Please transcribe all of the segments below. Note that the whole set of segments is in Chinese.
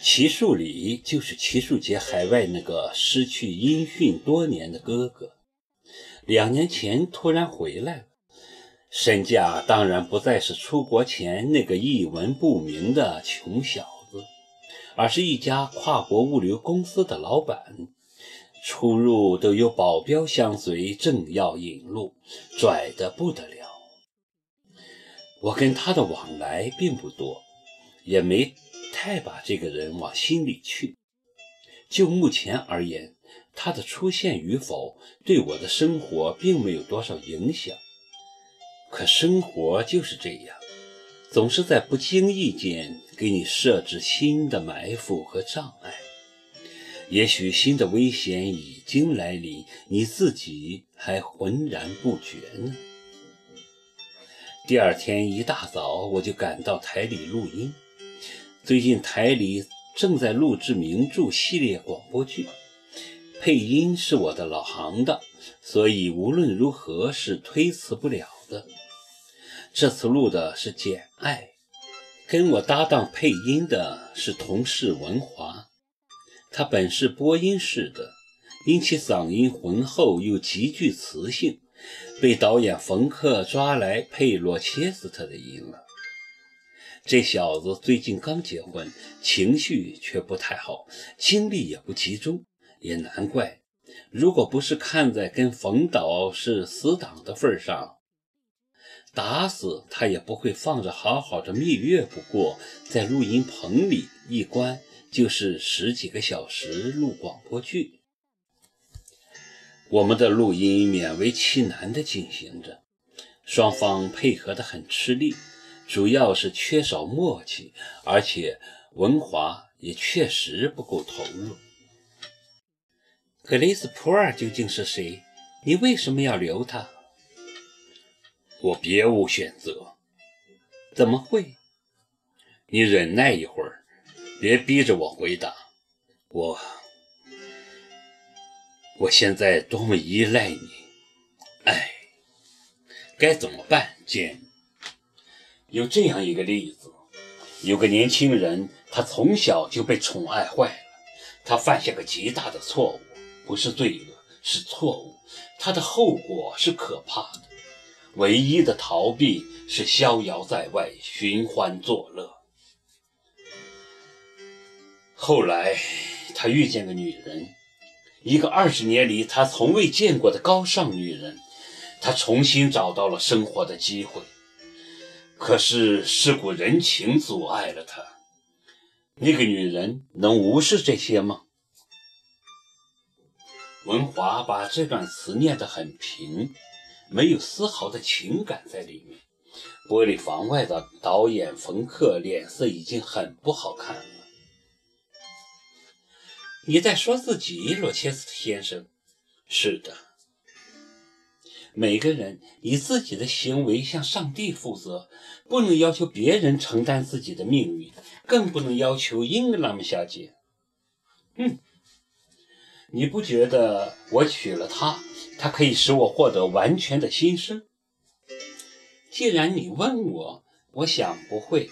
齐树礼就是齐树杰海外那个失去音讯多年的哥哥，两年前突然回来了，身价当然不再是出国前那个一文不名的穷小子，而是一家跨国物流公司的老板。出入都有保镖相随，正要引路，拽得不得了。我跟他的往来并不多，也没太把这个人往心里去。就目前而言，他的出现与否对我的生活并没有多少影响。可生活就是这样，总是在不经意间给你设置新的埋伏和障碍。也许新的危险已经来临，你自己还浑然不觉呢。第二天一大早，我就赶到台里录音。最近台里正在录制名著系列广播剧，配音是我的老行当，所以无论如何是推辞不了的。这次录的是《简爱》，跟我搭档配音的是同事文华。他本是播音室的，因其嗓音浑厚又极具磁性，被导演冯克抓来配罗切斯特的音了。这小子最近刚结婚，情绪却不太好，精力也不集中，也难怪。如果不是看在跟冯导是死党的份上，打死他也不会放着好好的蜜月不过，在录音棚里一关。就是十几个小时录广播剧，我们的录音勉为其难地进行着，双方配合得很吃力，主要是缺少默契，而且文华也确实不够投入。格雷斯普尔究竟是谁？你为什么要留他？我别无选择。怎么会？你忍耐一会儿。别逼着我回答，我，我现在多么依赖你，哎，该怎么办？简，有这样一个例子，有个年轻人，他从小就被宠爱坏了，他犯下个极大的错误，不是罪恶，是错误，他的后果是可怕的，唯一的逃避是逍遥在外，寻欢作乐。后来，他遇见个女人，一个二十年里他从未见过的高尚女人，他重新找到了生活的机会。可是世故人情阻碍了他。那个女人能无视这些吗？文华把这段词念得很平，没有丝毫的情感在里面。玻璃房外的导演冯克脸色已经很不好看了。你在说自己，罗切斯特先生？是的，每个人以自己的行为向上帝负责，不能要求别人承担自己的命运，更不能要求英格拉姆小姐。嗯，你不觉得我娶了她，她可以使我获得完全的新生？既然你问我，我想不会。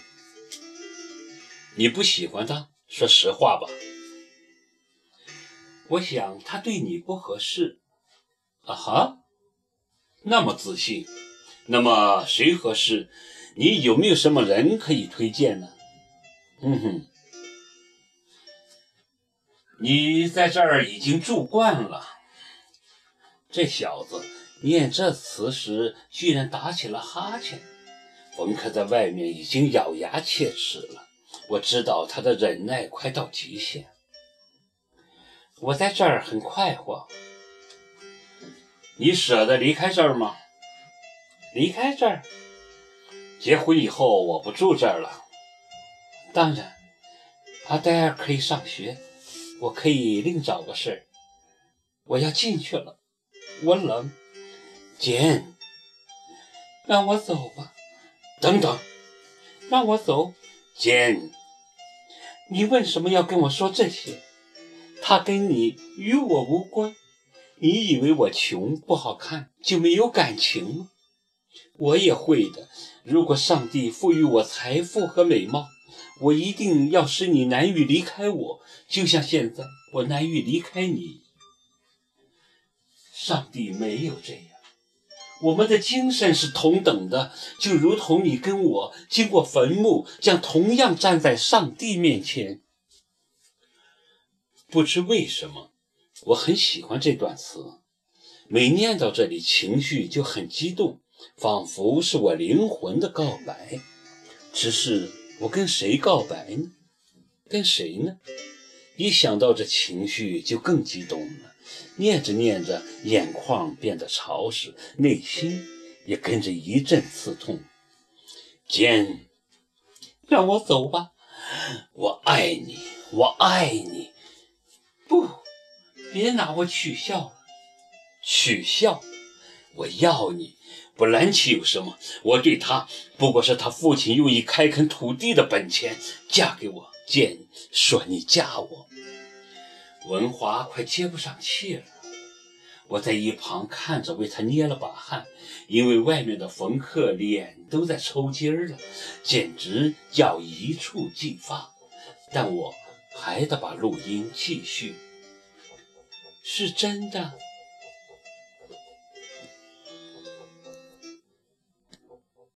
你不喜欢她，说实话吧。我想他对你不合适，啊哈，那么自信，那么谁合适？你有没有什么人可以推荐呢？嗯哼，你在这儿已经住惯了。这小子念这词时居然打起了哈欠。冯克在外面已经咬牙切齿了，我知道他的忍耐快到极限。我在这儿很快活。你舍得离开这儿吗？离开这儿？结婚以后我不住这儿了。当然，阿黛尔可以上学，我可以另找个事儿。我要进去了，我冷。简，让我走吧。等等，让我走。简，你为什么要跟我说这些？他跟你与我无关。你以为我穷不好看就没有感情吗？我也会的。如果上帝赋予我财富和美貌，我一定要使你难于离开我，就像现在我难于离开你。上帝没有这样，我们的精神是同等的，就如同你跟我经过坟墓，将同样站在上帝面前。不知为什么，我很喜欢这段词，每念到这里，情绪就很激动，仿佛是我灵魂的告白。只是我跟谁告白呢？跟谁呢？一想到这情绪，就更激动了。念着念着，眼眶变得潮湿，内心也跟着一阵刺痛。简，让我走吧，我爱你，我爱你。不，别拿我取笑了。取笑？我要你。布兰奇有什么？我对他不过是他父亲用以开垦土地的本钱。嫁给我，简，说你嫁我。文华快接不上气了，我在一旁看着，为他捏了把汗，因为外面的冯克脸都在抽筋儿了，简直叫一触即发。但我还得把录音继续。是真的。